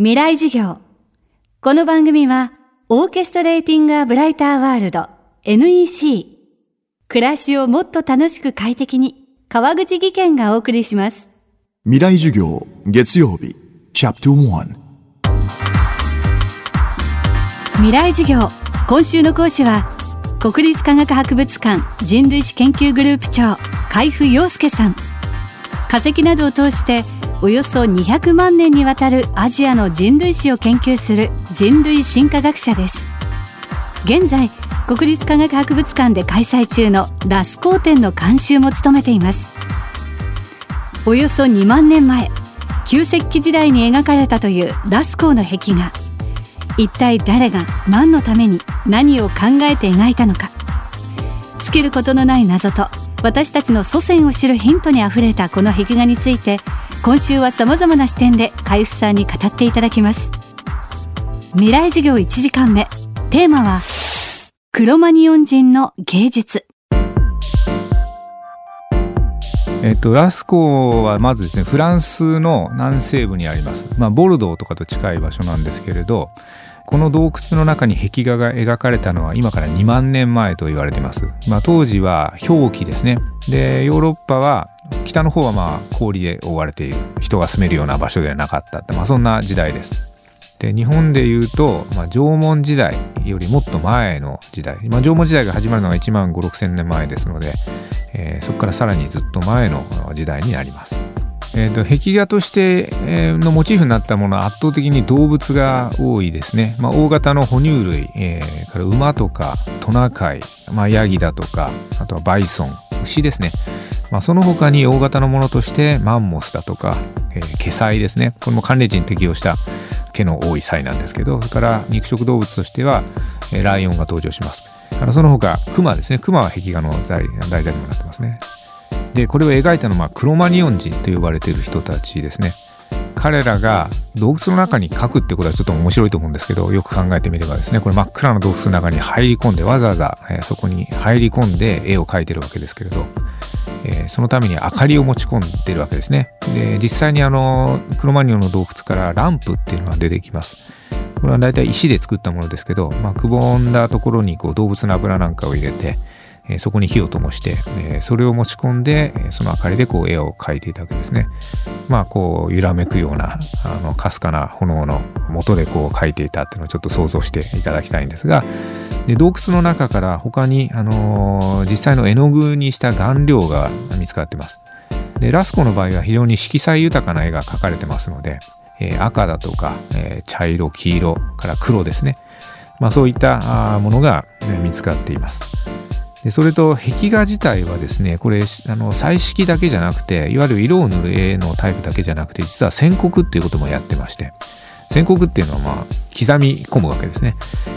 未来授業。この番組は、オーケストレーティング・ア・ブライター・ワールド NEC。暮らしをもっと楽しく快適に、川口義賢がお送りします。未来授業月曜日チャプター未来授業。今週の講師は、国立科学博物館人類史研究グループ長、海部陽介さん。化石などを通して、およそ200万年にわたるアジアの人類史を研究する人類進化学者です。現在国立科学博物館で開催中のラスコー展の監修も務めています。およそ2万年前旧石器時代に描かれたというラスコーの壁画。一体誰が何のために何を考えて描いたのか。尽きることのない謎と私たちの祖先を知るヒントにあふれたこの壁画について今週はさまざまな視点で海部さんに語っていただきます。未来授業1時間目。テーマはクロマニオン人の芸術。えっと、ラスコはまずですねフランスの南西部にあります、まあ、ボルドーとかと近い場所なんですけれどこの洞窟の中に壁画が描かれたのは今から2万年前と言われています、まあ、当時は氷期ですね。でヨーロッパは北の方はまあ氷で覆われている。人が住めるような場所ではなかったって、まあ、そんな時代です。で日本でいうと、まあ、縄文時代よりもっと前の時代、まあ、縄文時代が始まるのが1万5 6千年前ですので、えー、そこからさらにずっと前の時代になります。えーと、壁画としてのモチーフになったものは圧倒的に動物が多いですね、まあ、大型の哺乳類、えー、から馬とかトナカイ、まあ、ヤギだとかあとはバイソン牛ですね、まあ、その他に大型のものとしてマンモスだとか、えー、ケサイですね。これも寒冷地に適応した毛の多いサイなんですけどそれから肉食動物としては、えー、ライオンが登場します。からその他クマですね。クマは壁画の題材にもなってますね。でこれを描いたのはクロマニオン人と呼ばれている人たちですね。彼らが洞窟の中に描くってことはちょっと面白いと思うんですけどよく考えてみればですね。これ真っ暗な洞窟の中に入り込んでわざわざ、えー、そこに入り込んで絵を描いてるわけですけれど、え、そのために明かりを持ち込んでるわけですねで実際にあのクロマニオンの洞窟からランプっていうのが出てきますこれは大体石で作ったものですけど、まあ、くぼんだところにこう動物の油なんかを入れてえそこに火を灯して、えそれを持ち込んで、その明かりでこう絵を描いていたわけですね。まあこう揺らめくようなあのかすかな炎の元でこう描いていたっていうのをちょっと想像していただきたいんですがで洞窟の中から他に、あのー、実際の絵の具にした顔料が見つかってます。でラスコの場合は非常に色彩豊かな絵が描かれてますので、えー、赤だとか、えー、茶色黄色から黒ですね、まあ、そういったものが、見つかっています。でそれと壁画自体はですねこれあの彩色だけじゃなくていわゆる色を塗る絵のタイプだけじゃなくて実は線刻っていうこともやってまして線刻っていうのはまあ刻み込むわけですね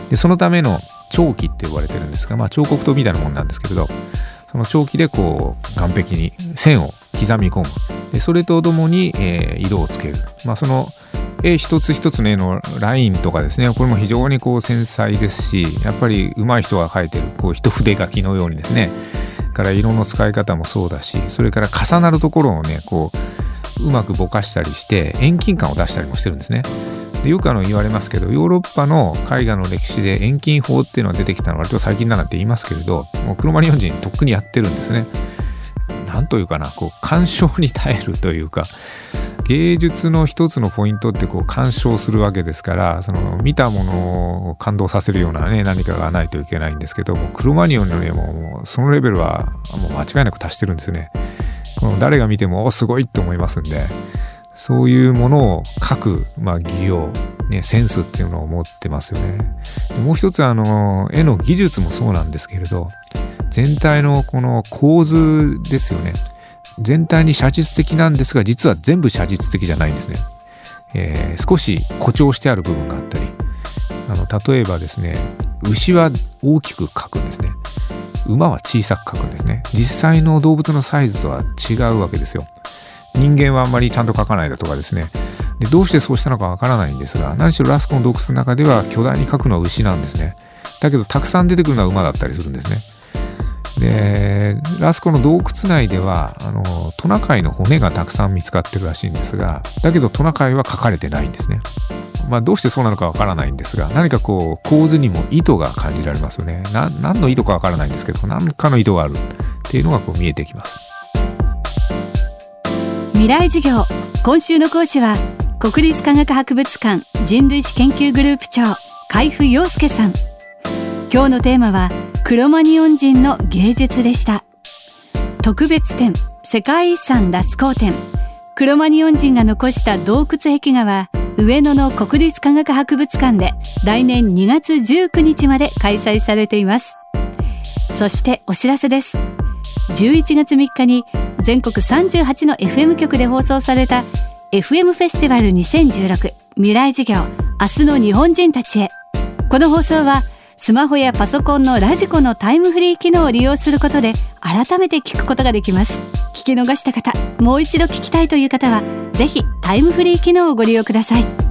でそのための長期って呼ばれてるんですが、まあ、彫刻刀みたいなもんなんですけれどその長期でこう岸壁に線を刻み込むでそれとともに、えー、色をつける、まあ、その絵一つ一つの絵のラインとかですねこれも非常にこう繊細ですしやっぱり上手い人が描いてるこう一筆書きのようにですねから色の使い方もそうだしそれから重なるところをねこううまくぼかしたりして遠近感を出したりもしてるんですね。でよくあの言われますけどヨーロッパの絵画の歴史で遠近法っていうのが出てきたのは割と最近だなんて言いますけれどもうクロマニオン人とっくにやってるんですね。なんというかなこう鑑賞に耐えるというか芸術の一つのポイントってこう鑑賞するわけですからその見たものを感動させるようなね何かがないといけないんですけどもクロマニオンの絵ももうそのレベルはもう間違いなく達してるんですね。この誰が見てもすごいって思いますんでそういうものを描く、まあ、技量、ね、センスっていうのを持ってますよね。もう一つあの絵の技術もそうなんですけれど全体のこの構図ですよね。全体に写実的なんですが実は全部写実的じゃないんですね、えー、少し誇張してある部分があったりあの例えばですね牛は大きく描くんですね馬は小さく描くんですね実際の動物のサイズとは違うわけですよ人間はあんまりちゃんと描かないだとかですね。でどうしてそうしたのかわからないんですが何しろラスコの洞窟の中では巨大に描くのは牛なんですね。だけどたくさん出てくるのは馬だったりするんですね。でラスコの洞窟内ではあのトナカイの骨がたくさん見つかってるらしいんですがだけどトナカイは描かれてないんですね。まあ、どうしてそうなのかわからないんですが何かこう構図にも意図が感じられますよね。な何の意図かわからないんですけど何かの意図があるっていうのがこう見えてきます。未来授業今週の講師は国立科学博物館人類史研究グループ長海部陽介さん。今日のテーマはクロマニオン人の芸術でした。特別展世界遺産ラスコー展クロマニオン人が残した洞窟壁画は上野の国立科学博物館で来年2月19日まで開催されています。そしてお知らせです。11月3日に全国38の FM 局で放送された FM フェスティバル2016未来事業明日の日本人たちへ。この放送はスマホやパソコンのラジコのタイムフリー機能を利用することで改めて聞くことができます。聞き逃した方もう一度聞きたいという方はぜひタイムフリー機能をご利用ください。